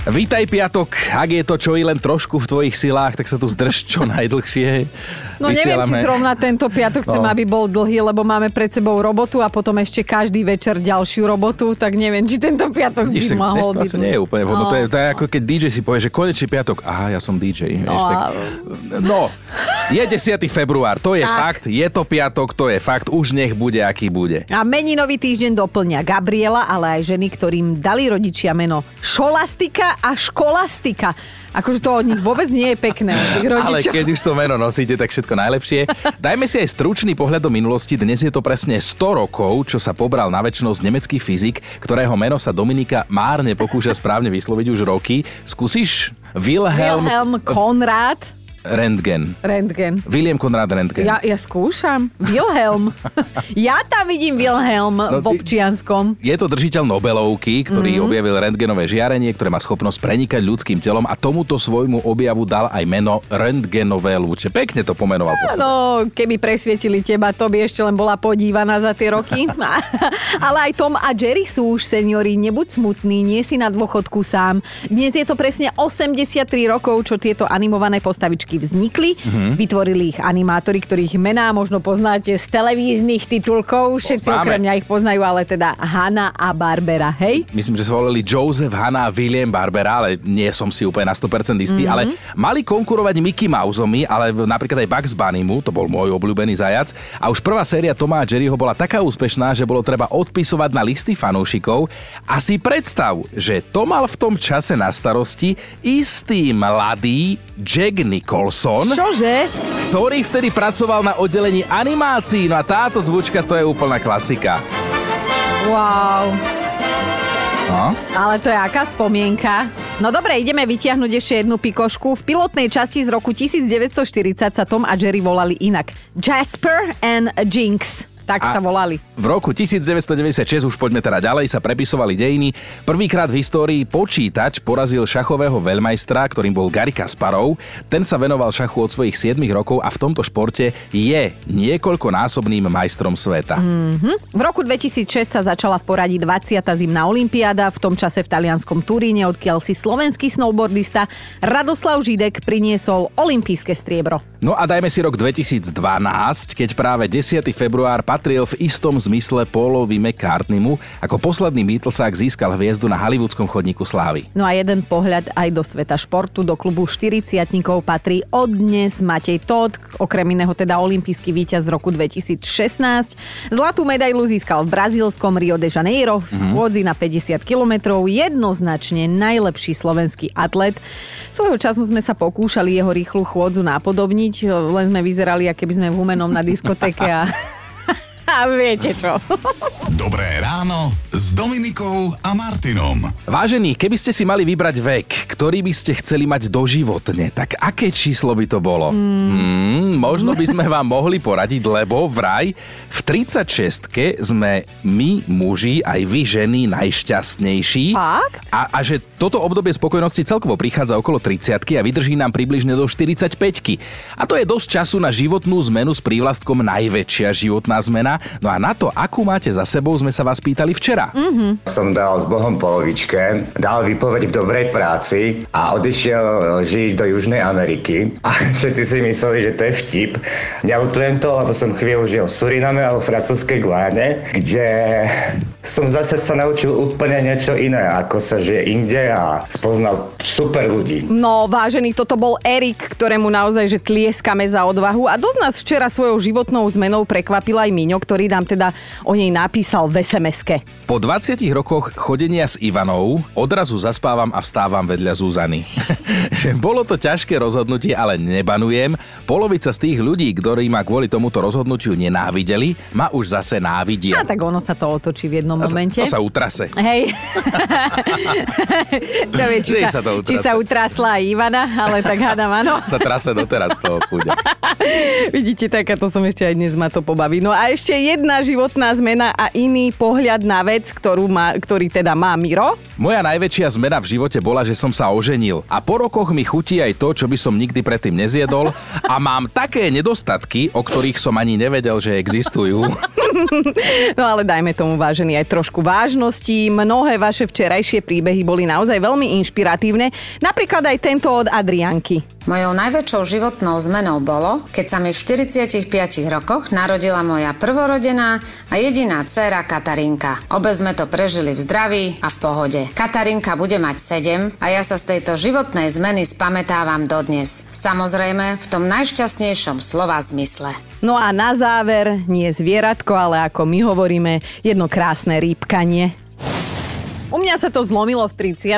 Vítaj piatok, ak je to čo i len trošku v tvojich silách, tak sa tu zdrž čo najdlhšie. No neviem, či zrovna tento piatok chcem, No. aby bol dlhý, lebo máme pred sebou robotu a potom ešte každý večer ďalšiu robotu, tak neviem, či tento piatok Vidíš, by mohol to byť. asi nie je úplne vhodno. No. To, je, to je ako keď DJ si povie, že konečný piatok. Aha, ja som DJ. No vieš, tak, no, je 10. február, to je Tak. fakt, je to piatok, to je fakt, už nech bude, aký bude. A meninový týždeň doplňa Gabriela, ale aj ženy, ktorým dali rodičia meno Šolastika a Školastika. Akože to od nich vôbec nie je pekné. Ale keď už to meno nosíte, tak všetko najlepšie. Dajme si aj stručný pohľad do minulosti. Dnes je to presne 100 rokov, čo sa pobral na väčšnosť nemecký fyzik, ktorého meno sa Dominika márne pokúša správne vysloviť už roky. Skúsiš? Wilhelm, Wilhelm Konrad Rentgen. Rentgen. William Konrad Rentgen. Ja, ja skúšam. Wilhelm. ja tam vidím Wilhelm No v občianskom. Je to držiteľ Nobelovky, ktorý Mhm. mm-hmm. objavil rentgenové žiarenie, ktoré má schopnosť prenikať ľudským telom a tomuto svojmu objavu dal aj meno rentgenové lúče. Pekne to pomenoval posledne. No, keby presvietili teba, to by ešte len bola podívaná za tie roky. Ale aj Tom a Jerry sú už seniori, nebuď smutný, nie si na dôchodku sám. Dnes je to presne 83 rokov, čo tieto animované postavičky vznikli. Mhm. Vytvorili ich animátori, ktorých mená možno poznáte z televíznych titulkov. Všetci Poznáme. okrem mňa ich poznajú, ale teda Hanna a Barbera, hej? Myslím, že sa volali Joseph, Hanna a William Barbera, ale nie som si úplne na 100% istý, mm-hmm. ale mali konkurovať Mickey Mouseomi, ale napríklad aj Bugs Bunnymu, to bol môj obľúbený zajac. A už prvá séria Toma a Jerryho bola taká úspešná, že bolo treba odpisovať na listy fanúšikov. A si predstav, že to mal v tom čase na starosti istý mladý Jack Nicholson, Čože? ktorý vtedy pracoval na oddelení animácií. No a táto zvučka to je úplná klasika. Wow. No? Ale to je aká spomienka. No dobre, ideme vytiahnuť ešte jednu pikošku. V pilotnej časti z roku 1940 sa Tom a Jerry volali inak. Jasper and Jinx. Tak A- sa volali. V roku 1996, už poďme teda ďalej, sa prepisovali dejiny. Prvýkrát v histórii počítač porazil šachového veľmajstra, ktorým bol Gary Kasparov. Ten sa venoval šachu od svojich 7 rokov a v tomto športe je niekoľkonásobným majstrom sveta. V roku 2006 sa začala v poradí 20. zimná olympiáda, v tom čase v talianskom Turíne, odkiaľ si slovenský snowboardista Radoslav Židek priniesol olympijské striebro. No a dajme si rok 2012, keď práve 10. február patril v istom zmysle Paulovi McCartneymu. Ako posledný Beatlesák získal hviezdu na hollywoodskom chodníku slávy. No a jeden pohľad aj do sveta športu. Do klubu 40 patrí od dnes Matej Todd, okrem iného teda olimpijský víťaz z roku 2016. Zlatú medailu získal v brazílskom Rio de Janeiro v schôdzi na 50 kilometrov. Jednoznačne najlepší slovenský atlet. Svojho času sme sa pokúšali jeho rýchlu chôdzu napodobniť, len sme vyzerali, aké by sme v humenom na diskoteke a... A viete čo? Dobré ráno s Dominikou a Martinom. Vážení, keby ste si mali vybrať vek, ktorý by ste chceli mať doživotne, tak aké číslo by to bolo? Mm. Hmm, možno by sme vám mohli poradiť, lebo vraj v 36 sme my, muži, aj vy, ženy, najšťastnejší. Fakt? A, a že toto obdobie spokojnosti celkovo prichádza okolo 30 a vydrží nám približne do 45 A to je dosť času na životnú zmenu s prívlastkom najväčšia životná zmena. No a na to, akú máte za sebou, sme sa vás pýtali včera. Mm. Som dal s Bohom polovičke, dal výpoveď v dobrej práci a odišiel žiť do Južnej Ameriky. A všetci si mysleli, že to je vtip. Nelutujem to, lebo som chvíľu žil v Suriname a vo francúzskej Guáne, kde som zase sa naučil úplne niečo iné, ako sa žije inde a spoznal super ľudí. No, vážený, toto bol Erik, ktorému naozaj, že tlieskame za odvahu a dosť nás včera svojou životnou zmenou prekvapil aj Miňo, ktorý nám teda o nej napísal v SMS-ke. Po 20 rokoch chodenia s Ivanou odrazu zaspávam a vstávam vedľa Zuzany. Bolo to ťažké rozhodnutie, ale nebanujem. Polovica z tých ľudí, ktorí ma kvôli tomuto rozhodnutiu nenávideli, ma už zase návidia. A tak ono sa to otočí v jednom To momente. To sa utrase. Hej. Neviem, či, Vždy sa, sa to či sa utrasla aj Ivana, ale tak hádam áno. Sa trase doteraz toho chudia. Vidíte, takáto som ešte aj dnes ma to pobaví. No a ešte ešte jedna životná zmena a iný pohľad na vec, ktorú má, ktorý teda má Miro. Moja najväčšia zmena v živote bola, že som sa oženil. A po rokoch mi chutí aj to, čo by som nikdy predtým nezjedol. A mám také nedostatky, o ktorých som ani nevedel, že existujú. No ale dajme tomu vážený aj trošku vážnosti. Mnohé vaše včerajšie príbehy boli naozaj veľmi inšpiratívne. Napríklad aj tento od Adrianky. Mojou najväčšou životnou zmenou bolo, keď sa mi v 45 rokoch narodila moja prvorodená a jediná dcéra Katarinka. Obe sme to prežili v zdraví a v pohode. Katarinka bude mať 7 a ja sa z tejto životnej zmeny spamätávam dodnes. Samozrejme v tom najšťastnejšom slova zmysle. No a na záver, nie zvieratko, ale ako my hovoríme, jedno krásne rýpkanie. U mňa sa to zlomilo v 30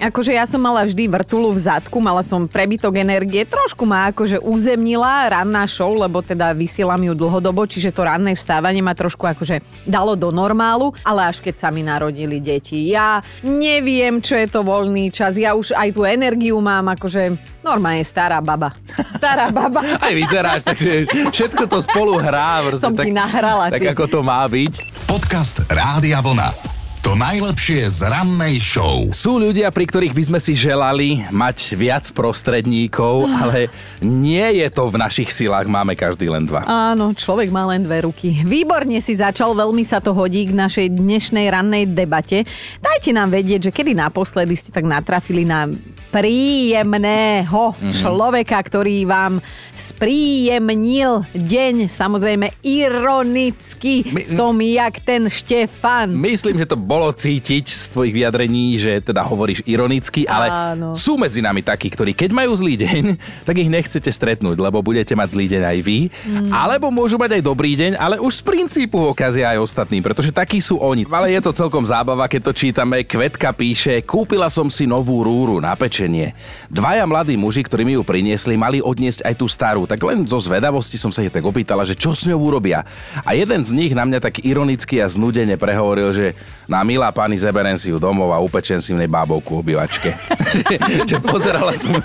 Akože ja som mala vždy vrtulu v zadku, mala som prebytok energie. Trošku ma akože uzemnila ranná show, lebo teda vysielam ju dlhodobo, čiže to ranné vstávanie ma trošku akože dalo do normálu, ale až keď sa mi narodili deti. Ja neviem, čo je to voľný čas. Ja už aj tú energiu mám akože normálne stará baba. Stará baba. Aj vyzeráš, takže všetko to spolu hrá. Som tak, ti nahrala. Tak ty. ako to má byť. Podcast Rádia Vlna. To najlepšie z rannej show. Sú ľudia, pri ktorých by sme si želali mať viac prostredníkov, ale nie je to v našich silách, máme každý len dva. Áno, človek má len dve ruky. Výborne si začal, veľmi sa to hodí k našej dnešnej rannej debate. Dajte nám vedieť, že kedy naposledy ste tak natrafili na príjemného mm-hmm. človeka, ktorý vám spríjemnil deň. Samozrejme, ironicky My, som jak ten Štefan. Myslím, že to bolo cítiť z tvojich vyjadrení, že teda hovoríš ironicky, ale Áno. sú medzi nami takí, ktorí keď majú zlý deň, tak ich nechcete stretnúť, lebo budete mať zlý deň aj vy. Mm. Alebo môžu mať aj dobrý deň, ale už z princípu ho kazia aj ostatní, pretože takí sú oni. Ale je to celkom zábava, keď to čítame. Kvetka píše, kúpila som si novú rúru na peč riešenie. Dvaja mladí muži, ktorí mi ju priniesli, mali odniesť aj tú starú, tak len zo zvedavosti som sa ich tak opýtala, že čo s ňou urobia. A jeden z nich na mňa tak ironicky a znudene prehovoril, že na milá pani zeberem si ju domov a upečen si v nej bábovku obývačke. že, pozerala som,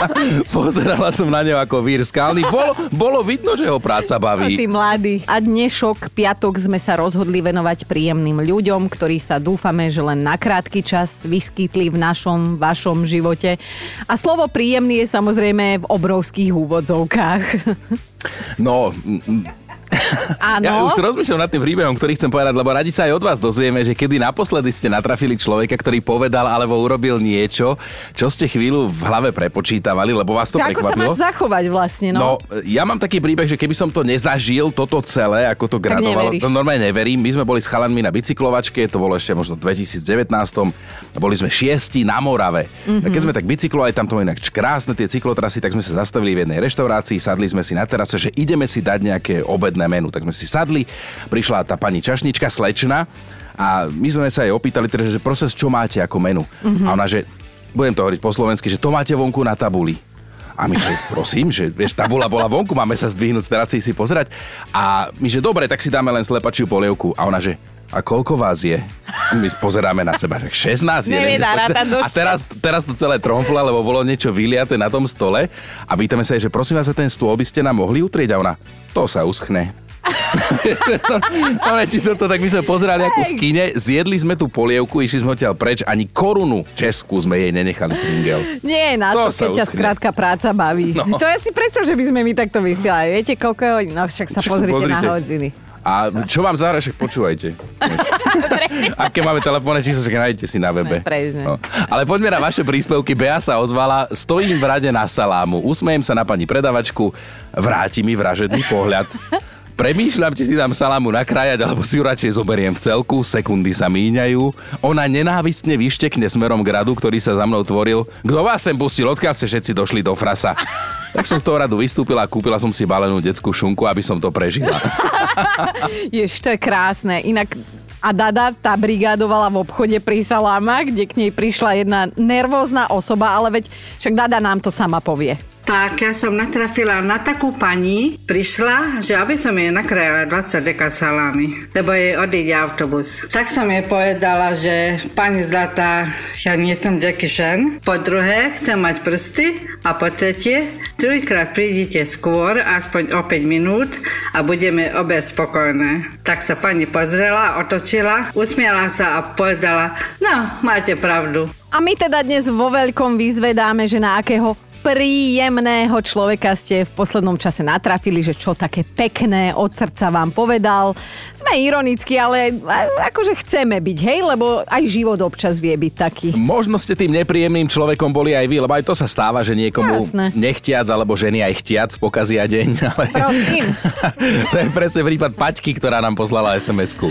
pozerala som na ňu ako vír skalný. Bolo, bolo vidno, že ho práca baví. Tí mladí. A dnešok, piatok, sme sa rozhodli venovať príjemným ľuďom, ktorí sa dúfame, že len na krátky čas vyskytli v našom, vašom živote. A slovo príjemný je samozrejme v obrovských úvodzovkách. No, Áno. Ja už rozmýšľam nad tým príbehom, ktorý chcem povedať, lebo radi sa aj od vás dozvieme, že kedy naposledy ste natrafili človeka, ktorý povedal alebo urobil niečo, čo ste chvíľu v hlave prepočítavali, lebo vás to Čiže prekvapilo. Ako sa máš zachovať vlastne, no? No, ja mám taký príbeh, že keby som to nezažil, toto celé, ako to gradovalo, to normálne neverím. My sme boli s chalanmi na bicyklovačke, to bolo ešte možno v 2019, boli sme šiesti na Morave. Mm-hmm. A keď sme tak bicyklovali, tam to inak krásne tie cyklotrasy, tak sme sa zastavili v jednej reštaurácii, sadli sme si na terase, že ideme si dať nejaké obedné menu. Tak sme si sadli, prišla tá pani čašnička, slečna a my sme sa jej opýtali, teda, že prosím, čo máte ako menu. Mm-hmm. A ona, že budem to hovoriť po slovensky, že to máte vonku na tabuli. A my, že prosím, že vieš, tabula bola vonku, máme sa zdvihnúť z terasy si pozerať. A my, že dobre, tak si dáme len slepačiu polievku. A ona, že a koľko vás je? My pozeráme na seba, že 16 je. A teraz, teraz to celé tromfla, lebo bolo niečo vyliaté na tom stole. A pýtame sa jej, že prosím vás, ten stôl by ste nám mohli utrieť? A ona, to sa uschne. Ale či toto, tak my sme pozerali ako v kine, zjedli sme tú polievku, išli sme odtiaľ preč, ani korunu Česku sme jej nenechali pringel. Nie, na to, to keď ťa skrátka práca baví. No. To ja si predstav, že by sme my takto vysielali. Viete, koľko je No však sa pozrite, pozrite na hodiny. A čo vám zahra, však počúvajte. Aké máme telefónne číslo, však nájdete si na webe. No. Ale poďme na vaše príspevky. Bea sa ozvala, stojím v rade na salámu, usmejem sa na pani predavačku, vráti mi vražedný pohľad. Premýšľam, či si dám salamu nakrájať, alebo si ju radšej zoberiem v celku, sekundy sa míňajú. Ona nenávistne vyštekne smerom k radu, ktorý sa za mnou tvoril. Kto vás sem pustil, odkiaľ ste všetci došli do frasa? Tak som z toho radu vystúpila a kúpila som si balenú detskú šunku, aby som to prežila. Jež, to je krásne. Inak a Dada tá brigádovala v obchode pri Salama, kde k nej prišla jedna nervózna osoba, ale veď však Dada nám to sama povie. Tak ja som natrafila na takú pani, prišla, že aby som jej nakrájala 20 deka salami, lebo jej odíde autobus. Tak som jej povedala, že pani Zlatá, ja nie som Jackie Chan. Po druhé, chcem mať prsty a po tretie, druhýkrát prídite skôr, aspoň o 5 minút a budeme obe spokojné. Tak sa pani pozrela, otočila, usmiala sa a povedala, no, máte pravdu. A my teda dnes vo veľkom vyzvedáme, že na akého príjemného človeka ste v poslednom čase natrafili, že čo také pekné od srdca vám povedal. Sme ironicky, ale akože chceme byť, hej, lebo aj život občas vie byť taký. Možno ste tým nepríjemným človekom boli aj vy, lebo aj to sa stáva, že niekomu Jasné. nechtiac alebo ženy aj chtiac pokazia deň. Ale... To je presne prípad Paťky, ktorá nám poslala SMS-ku.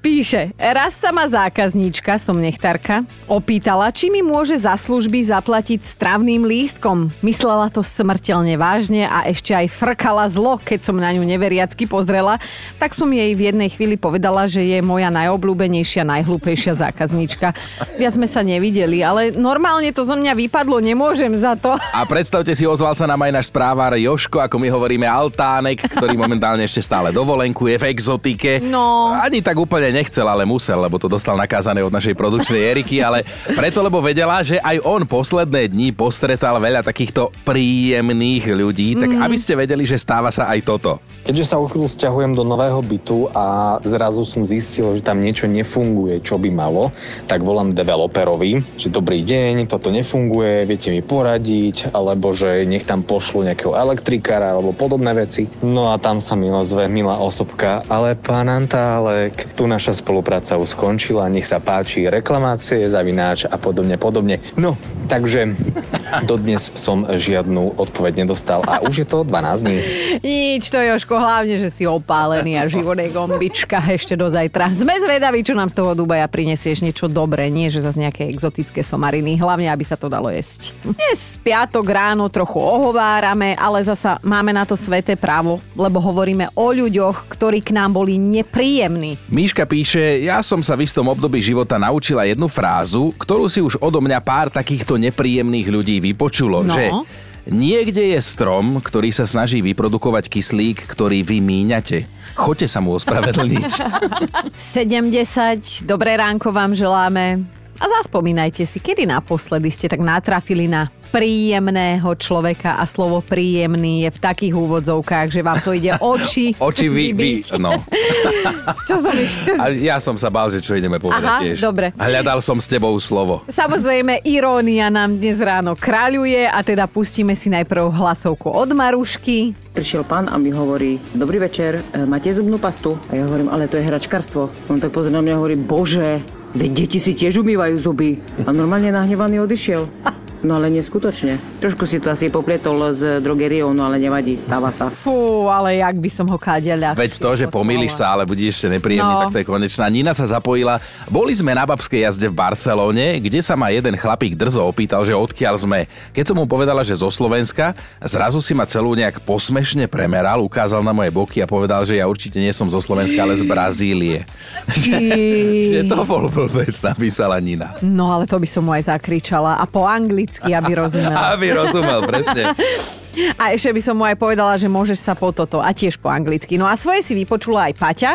Píše, raz sa ma zákazníčka, som nechtárka, opýtala, či mi môže za služby zaplatiť stravným lístkom. Myslela to smrteľne vážne a ešte aj frkala zlo, keď som na ňu neveriacky pozrela. Tak som jej v jednej chvíli povedala, že je moja najobľúbenejšia, najhlúpejšia zákazníčka. Viac sme sa nevideli, ale normálne to zo mňa vypadlo, nemôžem za to. A predstavte si, ozval sa nám aj náš správár Joško, ako my hovoríme Altánek, ktorý momentálne ešte stále dovolenkuje v exotike. No. Ani tak úplne nechcel, ale musel, lebo to dostal nakázané od našej produkčnej Eriky, ale preto, lebo vedela, že aj on posledné dni postretal veľa takýchto príjemných ľudí, tak Mm. aby ste vedeli, že stáva sa aj toto. Keďže sa o chvíľu stiahujem do nového bytu a zrazu som zistil, že tam niečo nefunguje, čo by malo, tak volám developerovi, že dobrý deň, toto nefunguje, viete mi poradiť, alebo že nech tam pošlu nejakého elektrikára alebo podobné veci. No a tam sa mi ozve milá osobka, ale pán Antálek, tu naša spolupráca už skončila, nech sa páči reklamácie, zavináč a podobne, podobne. No, takže dodnes som žiadnu odpoveď nedostal a už je to 12 dní. Nič to, Joško, hlavne, že si opálený a život je gombička ešte do zajtra. Sme zvedaví, čo nám z toho Dubaja prinesieš niečo dobré, nie že zase nejaké exotické somariny, hlavne, aby sa to dalo jesť. Dnes piatok ráno trochu ohovárame, ale zasa máme na to sveté právo, lebo hovoríme o ľuďoch, ktorí k nám boli nepríjemní. Míška píše, ja som sa v istom období života naučila jednu frázu, ktorú si už odo mňa pár takýchto nepríjemných ľudí vypočulo, No. že niekde je strom, ktorý sa snaží vyprodukovať kyslík, ktorý vy míňate. Choďte sa mu ospravedlniť. 70, dobré ránko vám želáme. A zaspomínajte si, kedy naposledy ste tak natrafili na príjemného človeka a slovo príjemný je v takých úvodzovkách, že vám to ide oči, Oči vy, vy, no. Čo som ešte... A ja som sa bál, že čo ideme povedať Aha, tiež. dobre. Hľadal som s tebou slovo. Samozrejme, irónia nám dnes ráno kráľuje a teda pustíme si najprv hlasovku od Marušky. Prišiel pán a mi hovorí, dobrý večer, e, máte zubnú pastu? A ja hovorím, ale to je hračkarstvo. On tak pozrie na mňa a hovorí, bože, veď deti si tiež umývajú zuby. A normálne nahnevaný odišiel. No ale neskutočne. Trošku si to asi poplietol s drogeriou, no ale nevadí, stáva sa. Fú, ale jak by som ho kádeľa. Veď to, že pomýliš sa, ale budíš ešte nepríjemný, No. tak to je konečná. Nina sa zapojila. Boli sme na babskej jazde v Barcelone, kde sa ma jeden chlapík drzo opýtal, že odkiaľ sme. Keď som mu povedala, že zo Slovenska, zrazu si ma celú nejak posmešne premeral, ukázal na moje boky a povedal, že ja určite nie som zo Slovenska, ale z Brazílie. že to bol blbec, napísala Nina. No ale to by som mu aj zakričala a po anglicky, aby rozumel. Aby rozumel, presne. A ešte by som mu aj povedala, že môžeš sa po toto a tiež po anglicky. No a svoje si vypočula aj Paťa.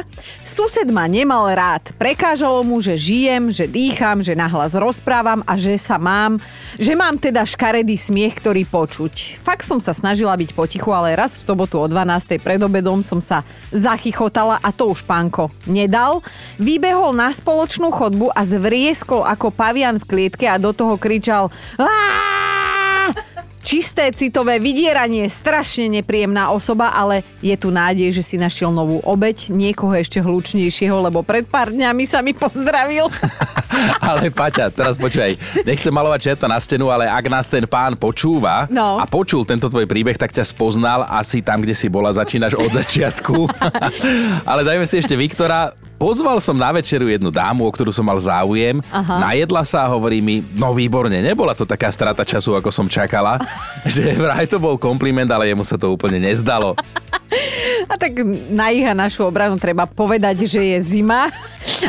Sused ma nemal rád. Prekážalo mu, že žijem, že dýcham, že nahlas rozprávam a že sa mám, že mám teda škaredý smiech, ktorý počuť. Fakt som sa snažila byť potichu, ale raz v sobotu o 12. pred obedom som sa zachychotala a to už pánko nedal. Vybehol na spoločnú chodbu a zvrieskol ako pavian v klietke a do toho kričal "Aaaa!" Čisté citové vydieranie, strašne nepríjemná osoba, ale je tu nádej, že si našiel novú obeď, niekoho ešte hlučnejšieho, lebo pred pár dňami sa mi pozdravil. Ale Paťa, teraz počúvaj, nechcem malovať čerta na stenu, ale ak nás ten pán počúva No. a počul tento tvoj príbeh, tak ťa spoznal asi tam, kde si bola, začínaš od začiatku. ale dajme si ešte Viktora. Pozval som na večeru jednu dámu, o ktorú som mal záujem. Aha. Najedla sa a hovorí mi, no výborne, nebola to taká strata času, ako som čakala. že vraj to bol kompliment, ale jemu sa to úplne nezdalo. A tak na ich a našu obranu treba povedať, že je zima.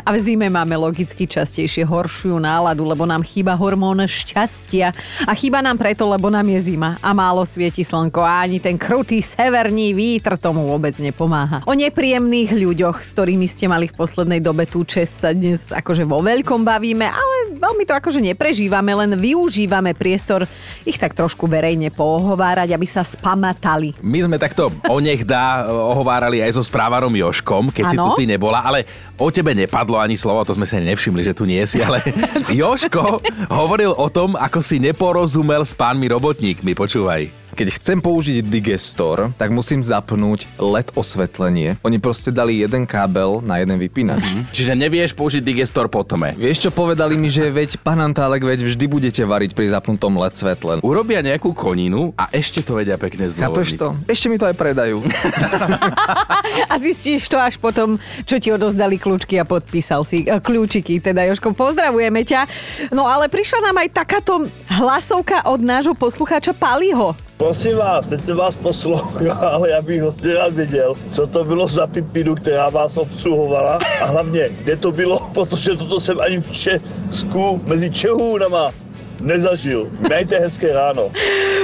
A v zime máme logicky častejšie horšiu náladu, lebo nám chýba hormón šťastia. A chýba nám preto, lebo nám je zima a málo svieti slnko. A ani ten krutý severný vítr tomu vôbec nepomáha. O nepríjemných ľuďoch, s ktorými ste mali v poslednej dobe tú čest sa dnes akože vo veľkom bavíme, ale veľmi to akože neprežívame, len využívame priestor ich tak trošku verejne poohovárať, aby sa spamatali. My sme takto o nech dá ohovárali aj so správarom Joškom, keď ano? si tu ty nebola, ale o tebe nepadlo ani slovo, to sme si nevšimli, že tu nie si, ale Joško hovoril o tom, ako si neporozumel s pánmi robotníkmi, počúvaj. Keď chcem použiť digestor, tak musím zapnúť LED osvetlenie. Oni proste dali jeden kábel na jeden vypínač. Mm-hmm. Čiže nevieš použiť digestor po tome. Vieš čo, povedali mi, že veď, pán Antálek, veď vždy budete variť pri zapnutom LED svetle. Urobia nejakú koninu a ešte to vedia pekne zdôvodniť. Chápeš to? Ešte mi to aj predajú. a zistíš to až potom, čo ti odozdali kľúčky a podpísal si uh, kľúčiky. Teda Joško, pozdravujeme ťa. No ale prišla nám aj takáto hlasovka od nášho poslucháča Paliho. Prosím vás, teď jsem vás poslouchal, já bych hodně rád věděl, co to bylo za pipinu, která vás obsluhovala. A hlavně, kde to bylo, protože toto jsem ani v Česku mezi Čehůnama nezažil. Majte hezké ráno.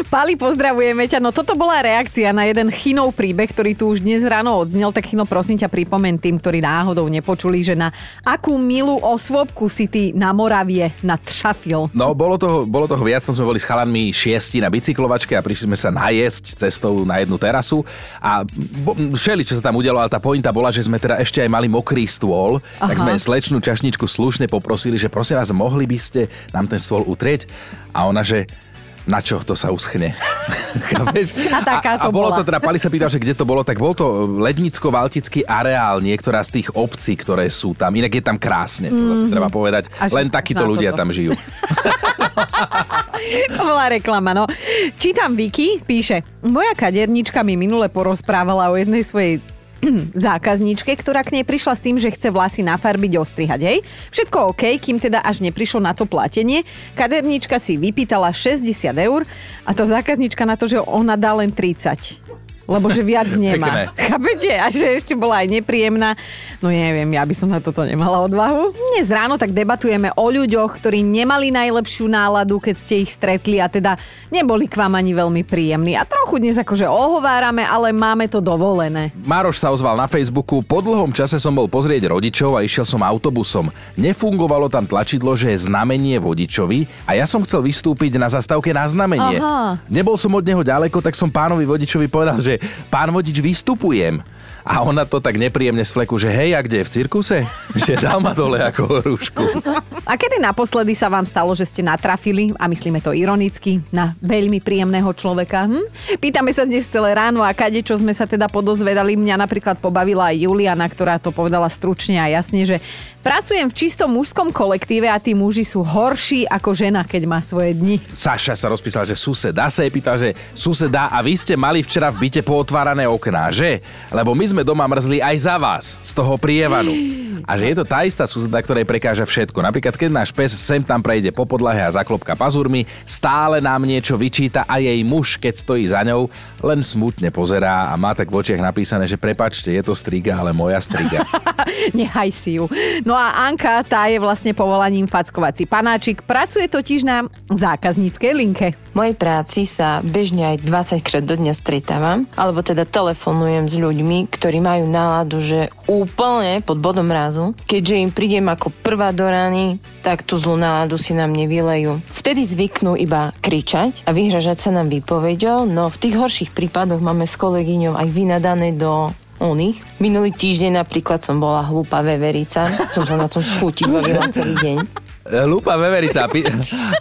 Pali, pozdravujeme ťa. No toto bola reakcia na jeden Chinov príbeh, ktorý tu už dnes ráno odznel. Tak Chino, prosím ťa, pripomen tým, ktorí náhodou nepočuli, že na akú milú osvobku si ty na Moravie nadšafil. No, bolo toho, bolo toho viac. Sme boli s chalanmi šiesti na bicyklovačke a prišli sme sa najesť cestou na jednu terasu. A bo, všeli, čo sa tam udialo, ale tá pointa bola, že sme teda ešte aj mali mokrý stôl. Aha. Tak sme slečnú čašničku slušne poprosili, že prosím vás, mohli by ste nám ten stôl utrieť? A ona, že na čo to sa uschne. a taká to a, a bolo bola. to teda, Pali sa pýtal, že kde to bolo, tak bol to Lednicko-Valtický areál, niektorá z tých obcí, ktoré sú tam. Inak je tam krásne, to mm-hmm. treba povedať. Až Len takíto ľudia toto. tam žijú. to bola reklama, no. Čítam Vicky, píše, moja kadernička mi minule porozprávala o jednej svojej zákazníčke, ktorá k nej prišla s tým, že chce vlasy nafarbiť, ostrihať, hej. Všetko OK, kým teda až neprišlo na to platenie. Kaderníčka si vypýtala 60 eur a tá zákazníčka na to, že ona dá len 30 lebo že viac nemá. Chápete? A že ešte bola aj nepríjemná. No neviem, ja by som na toto nemala odvahu. Dnes ráno tak debatujeme o ľuďoch, ktorí nemali najlepšiu náladu, keď ste ich stretli a teda neboli k vám ani veľmi príjemní. A trochu dnes akože ohovárame, ale máme to dovolené. Mároš sa ozval na Facebooku. Po dlhom čase som bol pozrieť rodičov a išiel som autobusom. Nefungovalo tam tlačidlo, že je znamenie vodičovi a ja som chcel vystúpiť na zastávke na znamenie. Aha. Nebol som od neho ďaleko, tak som pánovi vodičovi povedal, že pán vodič, vystupujem. A ona to tak nepríjemne z fleku, že hej, a kde, v cirkuse? Že dal ma dole ako rúšku. A kedy naposledy sa vám stalo, že ste natrafili, a myslíme to ironicky, na veľmi príjemného človeka? Hm? Pýtame sa dnes celé ráno a kade, čo sme sa teda podozvedali. Mňa napríklad pobavila aj Juliana, ktorá to povedala stručne a jasne, že pracujem v čisto mužskom kolektíve a tí muži sú horší ako žena, keď má svoje dni. Saša sa rozpísal, že suseda sa jej pýtal, že suseda a vy ste mali včera v byte pootvárané okná, že? Lebo my sme doma mrzli aj za vás z toho prievanu. A že je to tá istá suseda, ktorej prekáža všetko. Napríklad, keď náš pes sem tam prejde po podlahe a zaklopka pazurmi, stále nám niečo vyčíta a jej muž, keď stojí za ňou, len smutne pozerá a má tak v očiach napísané, že prepačte, je to striga, ale moja striga. Nechaj si ju. No a Anka, tá je vlastne povolaním fackovací panáčik. Pracuje totiž na zákazníckej linke. V mojej práci sa bežne aj 20 krát do dňa stretávam, alebo teda telefonujem s ľuďmi, ktorí majú náladu, že úplne pod bodom rázu. Keďže im prídem ako prvá do rány, tak tú zlú náladu si nám nevylejú. Vtedy zvyknú iba kričať a vyhražať sa nám výpovedou, no v tých horších prípadoch máme s kolegyňou aj vynadané do oných. Minulý týždeň napríklad som bola hlúpa veverica, som sa na tom schúti bavila celý deň. Lupa veverica.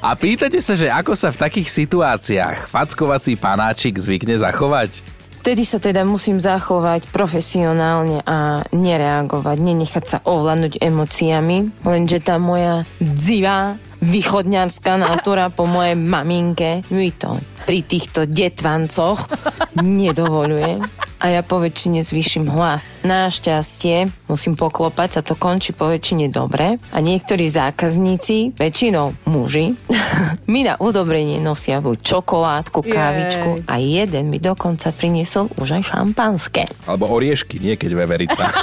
A pýtate sa, že ako sa v takých situáciách fackovací panáčik zvykne zachovať? Vtedy sa teda musím zachovať profesionálne a nereagovať, nenechať sa ovládnuť emóciami, lenže tá moja dzivá východňarská natúra po mojej maminke mi to pri týchto detvancoch nedovoluje a ja po väčšine zvýšim hlas. Našťastie musím poklopať, sa to končí po väčšine dobre. A niektorí zákazníci, väčšinou muži, mi na udobrenie nosia buď čokoládku, kávičku a jeden mi dokonca priniesol už aj šampanské. Alebo oriešky, nie keď veverica.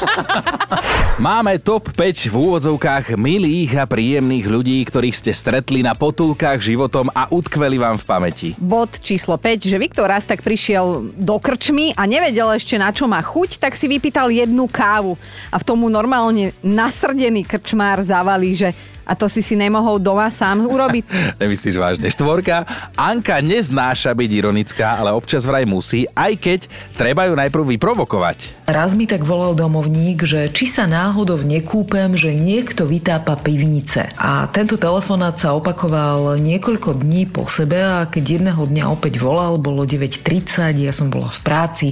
Máme top 5 v úvodzovkách milých a príjemných ľudí, ktorých ste stretli na potulkách životom a utkveli vám v pamäti. Bod číslo 5, že Viktor raz tak prišiel do krčmy a nevedel ešte na čo má chuť, tak si vypýtal jednu kávu. A v tomu normálne nasrdený krčmár zavalí, že a to si si nemohol doma sám urobiť. Nemyslíš vážne. Štvorka. Anka neznáša byť ironická, ale občas vraj musí, aj keď treba ju najprv vyprovokovať. Raz mi tak volal domovník, že či sa náhodou nekúpem, že niekto vytápa pivnice. A tento telefonát sa opakoval niekoľko dní po sebe a keď jedného dňa opäť volal, bolo 9.30, ja som bola v práci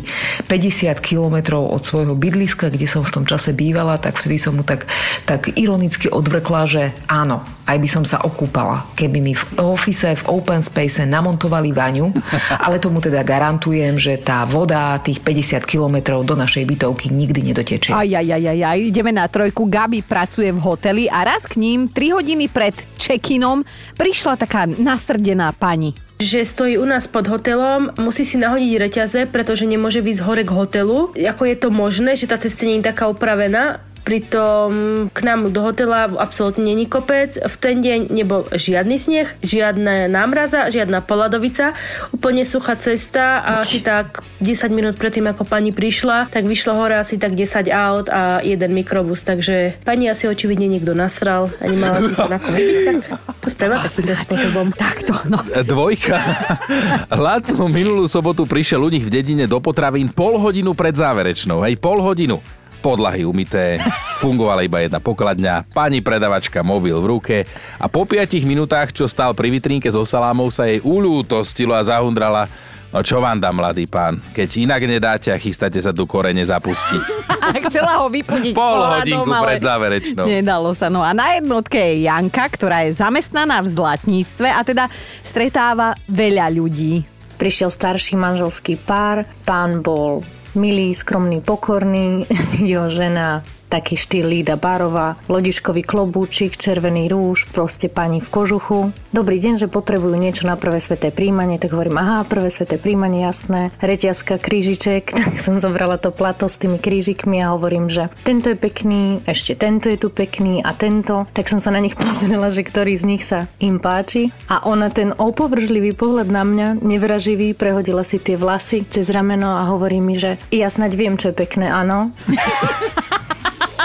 50 kilometrov od svojho bydliska, kde som v tom čase bývala, tak vtedy som mu tak, tak ironicky odvrkla, že áno, aj by som sa okúpala, keby mi v office, v open space namontovali vaňu, ale tomu teda garantujem, že tá voda tých 50 kilometrov do našej bytovky nikdy nedotečie. Aj, aj, aj, aj, aj, ideme na trojku. Gabi pracuje v hoteli a raz k ním 3 hodiny pred check-inom prišla taká nastrdená pani že stojí u nás pod hotelom, musí si nahodiť reťaze, pretože nemôže výjsť hore k hotelu. Ako je to možné, že tá cesta nie je taká upravená? Pritom k nám do hotela absolútne není kopec. V ten deň nebol žiadny sneh, žiadna námraza, žiadna poladovica. Úplne suchá cesta a asi tak 10 minút predtým, ako pani prišla, tak vyšlo hore asi tak 10 aut a jeden mikrobus. Takže pani asi očividne niekto nasral a nemala to na To spravila takýmto spôsobom. Takto, no. Dvojka. Laco minulú sobotu prišiel u nich v dedine do potravín pol hodinu pred záverečnou. Hej, pol hodinu podlahy umité, fungovala iba jedna pokladňa, pani predavačka mobil v ruke a po 5 minútach, čo stál pri vitrínke so salámov, sa jej ulútostilo a zahundrala No čo vám dá, mladý pán? Keď inak nedáte a chystáte sa tu korene zapustiť. Chcela ho vypudiť Pol hodinku ale pred záverečnou. Nedalo sa. No a na jednotke je Janka, ktorá je zamestnaná v zlatníctve a teda stretáva veľa ľudí. Prišiel starší manželský pár, pán bol milý, skromný, pokorný, jeho žena taký štýl Lída Barová, lodičkový klobúčik, červený rúž, proste pani v kožuchu. Dobrý deň, že potrebujú niečo na prvé sveté príjmanie, tak hovorím, aha, prvé sveté príjmanie, jasné. Reťazka, krížiček, tak som zobrala to plato s tými krížikmi a hovorím, že tento je pekný, ešte tento je tu pekný a tento. Tak som sa na nich pozrela, že ktorý z nich sa im páči. A ona ten opovržlivý pohľad na mňa, nevraživý, prehodila si tie vlasy cez rameno a hovorí mi, že ja snaď viem, čo je pekné, áno.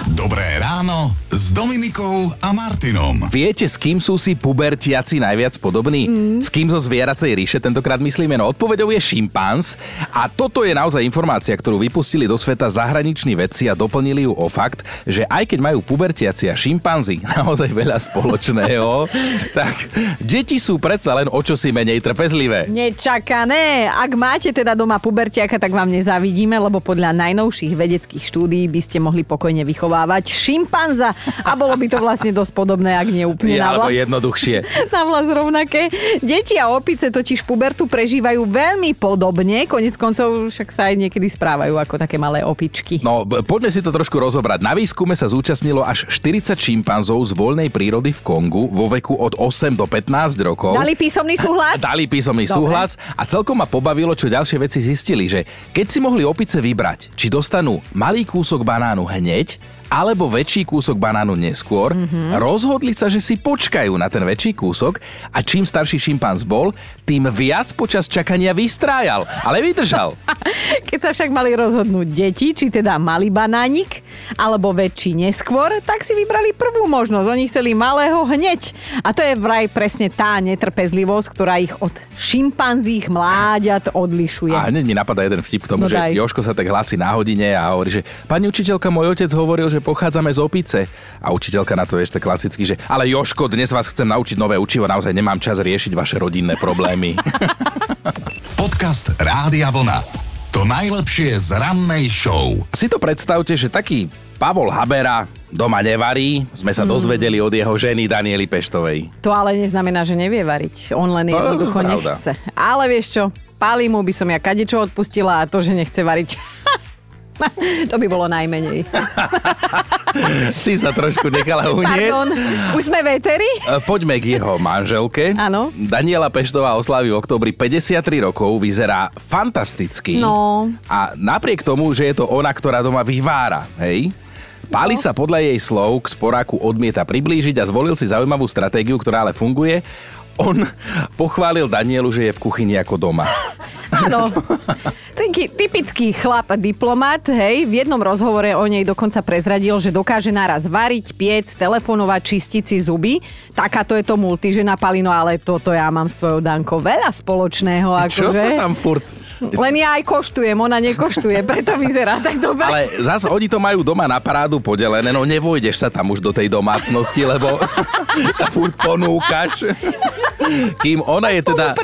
Dobré ráno s Dominikou a Martinom. Viete, s kým sú si pubertiaci najviac podobní? Mm. S kým zo zvieracej ríše tentokrát myslíme? No odpovedou je šimpanz a toto je naozaj informácia, ktorú vypustili do sveta zahraniční vedci a doplnili ju o fakt, že aj keď majú pubertiaci a šimpanzi naozaj veľa spoločného, tak deti sú predsa len o čosi menej trpezlivé. Nečakané. Ak máte teda doma pubertiaka, tak vám nezavidíme, lebo podľa najnovších vedeckých štúdií by ste mohli pokojne vychovávať šimpanza a bolo by to vlastne dosť podobné, ak nie úplne ja, na vlast. jednoduchšie. Na vlast rovnaké. Deti a opice totiž pubertu prežívajú veľmi podobne, konec koncov však sa aj niekedy správajú ako také malé opičky. No, poďme si to trošku rozobrať. Na výskume sa zúčastnilo až 40 šimpanzov z voľnej prírody v Kongu vo veku od 8 do 15 rokov. Dali písomný súhlas? Dali písomný Dobre. súhlas a celkom ma pobavilo, čo ďalšie veci zistili, že keď si mohli opice vybrať, či dostanú malý kúsok banánu hneď, alebo väčší kúsok banánu neskôr, mm-hmm. rozhodli sa, že si počkajú na ten väčší kúsok a čím starší šimpanz bol, tým viac počas čakania vystrájal, ale vydržal. Keď sa však mali rozhodnúť deti, či teda malý banánik, alebo väčší neskôr, tak si vybrali prvú možnosť. Oni chceli malého hneď. A to je vraj presne tá netrpezlivosť, ktorá ich od šimpanzích mláďat odlišuje. A hneď mi napadá jeden vtip k tomu, no že daj. Joško sa tak hlasí na hodine a hovorí, že pani učiteľka, môj otec hovoril, že pochádzame z opice. A učiteľka na to ešte klasicky, že ale Joško, dnes vás chcem naučiť nové učivo, naozaj nemám čas riešiť vaše rodinné problémy. Podcast Rádia Vlna. To najlepšie z rannej show. Si to predstavte, že taký Pavol Habera doma nevarí. Sme sa mm. dozvedeli od jeho ženy Daniely Peštovej. To ale neznamená, že nevie variť. On len jednoducho nechce. Ale vieš čo, Palimu by som ja kadečo odpustila a to, že nechce variť. to by bolo najmenej. si sa trošku nechala uniesť. Pardon, už sme veteri? E, Poďme k jeho manželke. Áno. Daniela Peštová oslaví v oktobri 53 rokov, vyzerá fantasticky. No. A napriek tomu, že je to ona, ktorá doma vyvára, hej? Pali No. sa podľa jej slov k sporáku odmieta priblížiť a zvolil si zaujímavú stratégiu, ktorá ale funguje. On pochválil Danielu, že je v kuchyni ako doma. Áno. Taký typický chlap diplomat, hej, v jednom rozhovore o nej dokonca prezradil, že dokáže naraz variť, piec, telefonovať, čistiť si zuby. Takáto je to multižena Palino, ale toto ja mám s tvojou Dankou veľa spoločného. Čo akože. sa tam furt... Len ja aj koštujem, ona nekoštuje, preto vyzerá tak dobre. Ale zase oni to majú doma na parádu podelené, no nevojdeš sa tam už do tej domácnosti, lebo sa furt ponúkaš. Kým ona je teda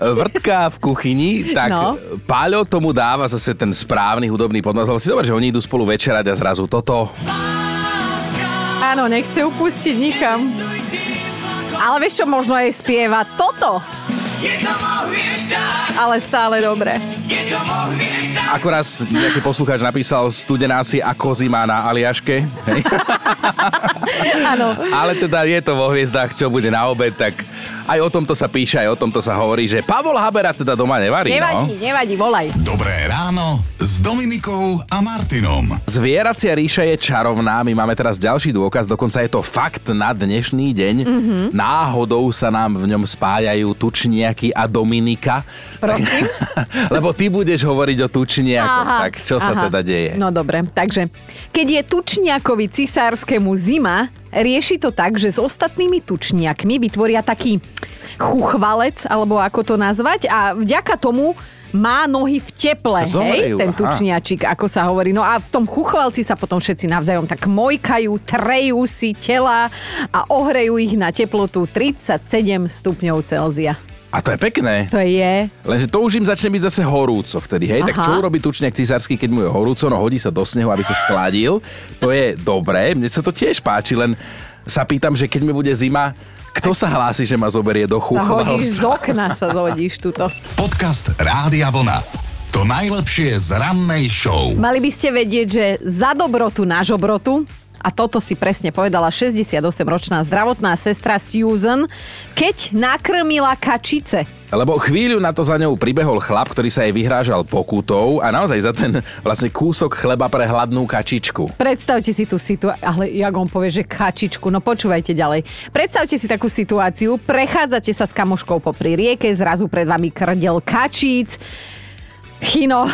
vrtká v kuchyni, tak No. Páľo tomu dáva zase ten správny hudobný podmas. Lebo si zober, že oni idú spolu večerať a zrazu toto. Áno, nechce upustiť nikam. Ale vieš čo, možno aj spieva toto. Ale stále dobre. Ako raz nejaký poslucháč napísal, studená si ako zima na Aliaške. Áno. Ale teda je to vo hviezdách, čo bude na obed, tak aj o tomto sa píše, aj o tomto sa hovorí, že Pavol Habera teda doma nevarí. Nevadí, No. nevadí, volaj. Dobré ráno Dominikou a Martinom. Zvieracia ríša je čarovná, my máme teraz ďalší dôkaz, dokonca je to fakt na dnešný deň. Mhm. Náhodou sa nám v ňom spájajú tučniaky a Dominika. Prosím? Lebo ty budeš hovoriť o tučniakoch, Aha, tak čo sa aha. teda deje? No dobre, takže keď je tučniakovi cisárskému zima, rieši to tak, že s ostatnými tučniakmi vytvoria taký chuchvalec, alebo ako to nazvať, a vďaka tomu má nohy v teple, hej, ten aha. tučniačik, ako sa hovorí. No a v tom chuchvalci sa potom všetci navzájom tak mojkajú, trejú si tela a ohrejú ich na teplotu 37 stupňov Celzia. A to je pekné. To je... Lenže to už im začne byť zase horúco vtedy, hej? Tak Aha. čo urobí tučniak cisársky, keď mu je horúco? No hodí sa do snehu, aby sa schladil. To je dobré, mne sa to tiež páči, len sa pýtam, že keď mi bude zima, kto sa hlási, že ma zoberie do Sa hodíš z okna, sa zhodíš tuto. Podcast Rádia Vlna. To najlepšie z rannej show. Mali by ste vedieť, že za dobrotu na žobrotu, a toto si presne povedala 68-ročná zdravotná sestra Susan, keď nakrmila kačice. Lebo chvíľu na to za ňou pribehol chlap, ktorý sa jej vyhrážal pokutou a naozaj za ten vlastne kúsok chleba pre hladnú kačičku. Predstavte si tú situáciu, ale jak on povie, že kačičku, no počúvajte ďalej. Predstavte si takú situáciu, prechádzate sa s kamoškou popri rieke, zrazu pred vami krdel kačíc, Chino,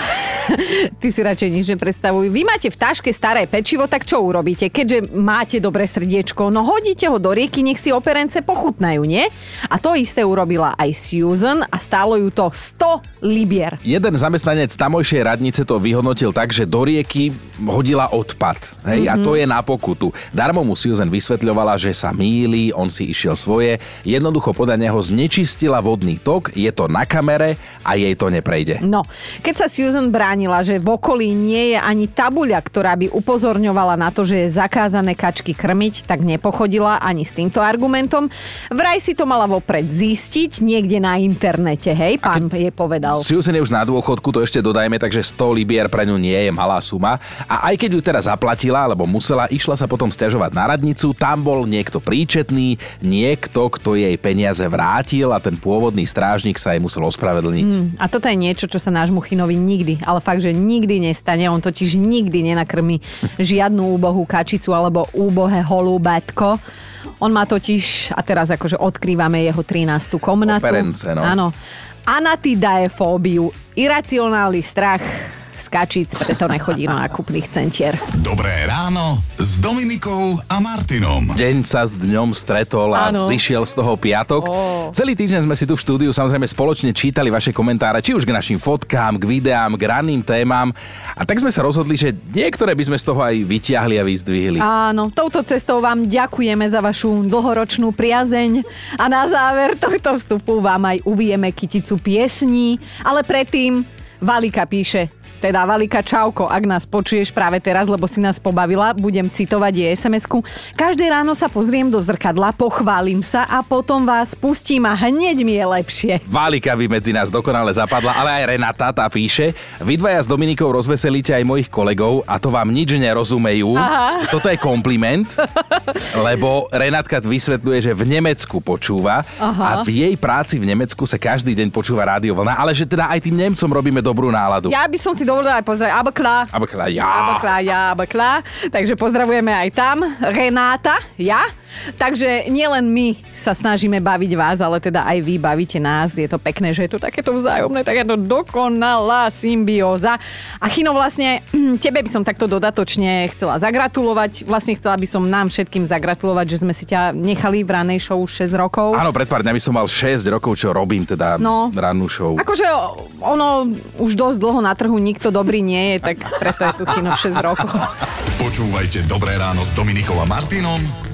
ty si radšej nič nepredstavuj. Vy máte v taške staré pečivo, tak čo urobíte? Keďže máte dobré srdiečko, no hodíte ho do rieky, nech si operence pochutnajú, nie? A to isté urobila aj Susan a stálo ju to 100 libier. Jeden zamestnanec tamojšej radnice to vyhodnotil tak, že do rieky hodila odpad. Hej? A to je na pokutu. Darmo mu Susan vysvetľovala, že sa míli, on si išiel svoje. Jednoducho podľa neho znečistila vodný tok, je to na kamere a jej to neprejde. No, keď sa Susan bránila, že v okolí nie je ani tabuľa, ktorá by upozorňovala na to, že je zakázané kačky krmiť, tak nepochodila ani s týmto argumentom. Vraj si to mala vopred zistiť niekde na internete, hej, pán jej povedal. Susan je už na dôchodku, to ešte dodajme, takže 100 libier pre ňu nie je malá suma. A aj keď ju teraz zaplatila, alebo musela, išla sa potom stiažovať na radnicu, tam bol niekto príčetný, niekto, kto jej peniaze vrátil a ten pôvodný strážnik sa jej musel ospravedlniť. Mm, a toto je niečo, čo sa nášmu Chinovi nikdy, ale fakt, že nikdy nestane. On totiž nikdy nenakrmi žiadnu úbohú kačicu alebo úbohé holúbatko. On má totiž, a teraz akože odkrývame jeho 13. komnatu. Operence, no. Áno. Anatidaefóbiu, iracionálny strach z kačíc, preto nechodí do nákupných centier. Dobré ráno s Dominikou a Martinom. Deň sa s dňom stretol a Áno. zišiel z toho piatok. Ó. Celý týždeň sme si tu v štúdiu samozrejme spoločne čítali vaše komentáre, či už k našim fotkám, k videám, k ranným témam. A tak sme sa rozhodli, že niektoré by sme z toho aj vyťahli a vyzdvihli. Áno, touto cestou vám ďakujeme za vašu dlhoročnú priazeň a na záver tohto vstupu vám aj uvieme kyticu piesní, ale predtým Valika píše Teda Valika Čauko, ak nás počuješ práve teraz, lebo si nás pobavila, budem citovať jej SMS-ku. Každé ráno sa pozriem do zrkadla, pochválim sa a potom vás pustím a hneď mi je lepšie. Valika by medzi nás dokonale zapadla, ale aj Renata tá píše. Vy dvaja s Dominikou rozveselíte aj mojich kolegov a to vám nič nerozumejú. Aha. Toto je kompliment, lebo Renátka vysvetľuje, že v Nemecku počúva Aha. a v jej práci v Nemecku sa každý deň počúva rádio vlna, ale že teda aj tým Nemcom robíme dobrú náladu. Ja by som si dovolila aj pozdraviť Abakla. Abakla, ja. Abakla, ja, Abakla. Takže pozdravujeme aj tam. Renáta, ja. Takže nielen my sa snažíme baviť vás, ale teda aj vy bavíte nás. Je to pekné, že je to takéto vzájomné, takéto dokonalá symbióza. A Chino, vlastne tebe by som takto dodatočne chcela zagratulovať. Vlastne chcela by som nám všetkým zagratulovať, že sme si ťa nechali v ranej show už 6 rokov. Áno, pred pár dňami som mal 6 rokov, čo robím teda No. rannú show. Akože ono už dosť dlho na trhu nikto dobrý nie je, tak preto je tu Chino 6 rokov. Počúvajte Dobré ráno s Dominikom a Martinom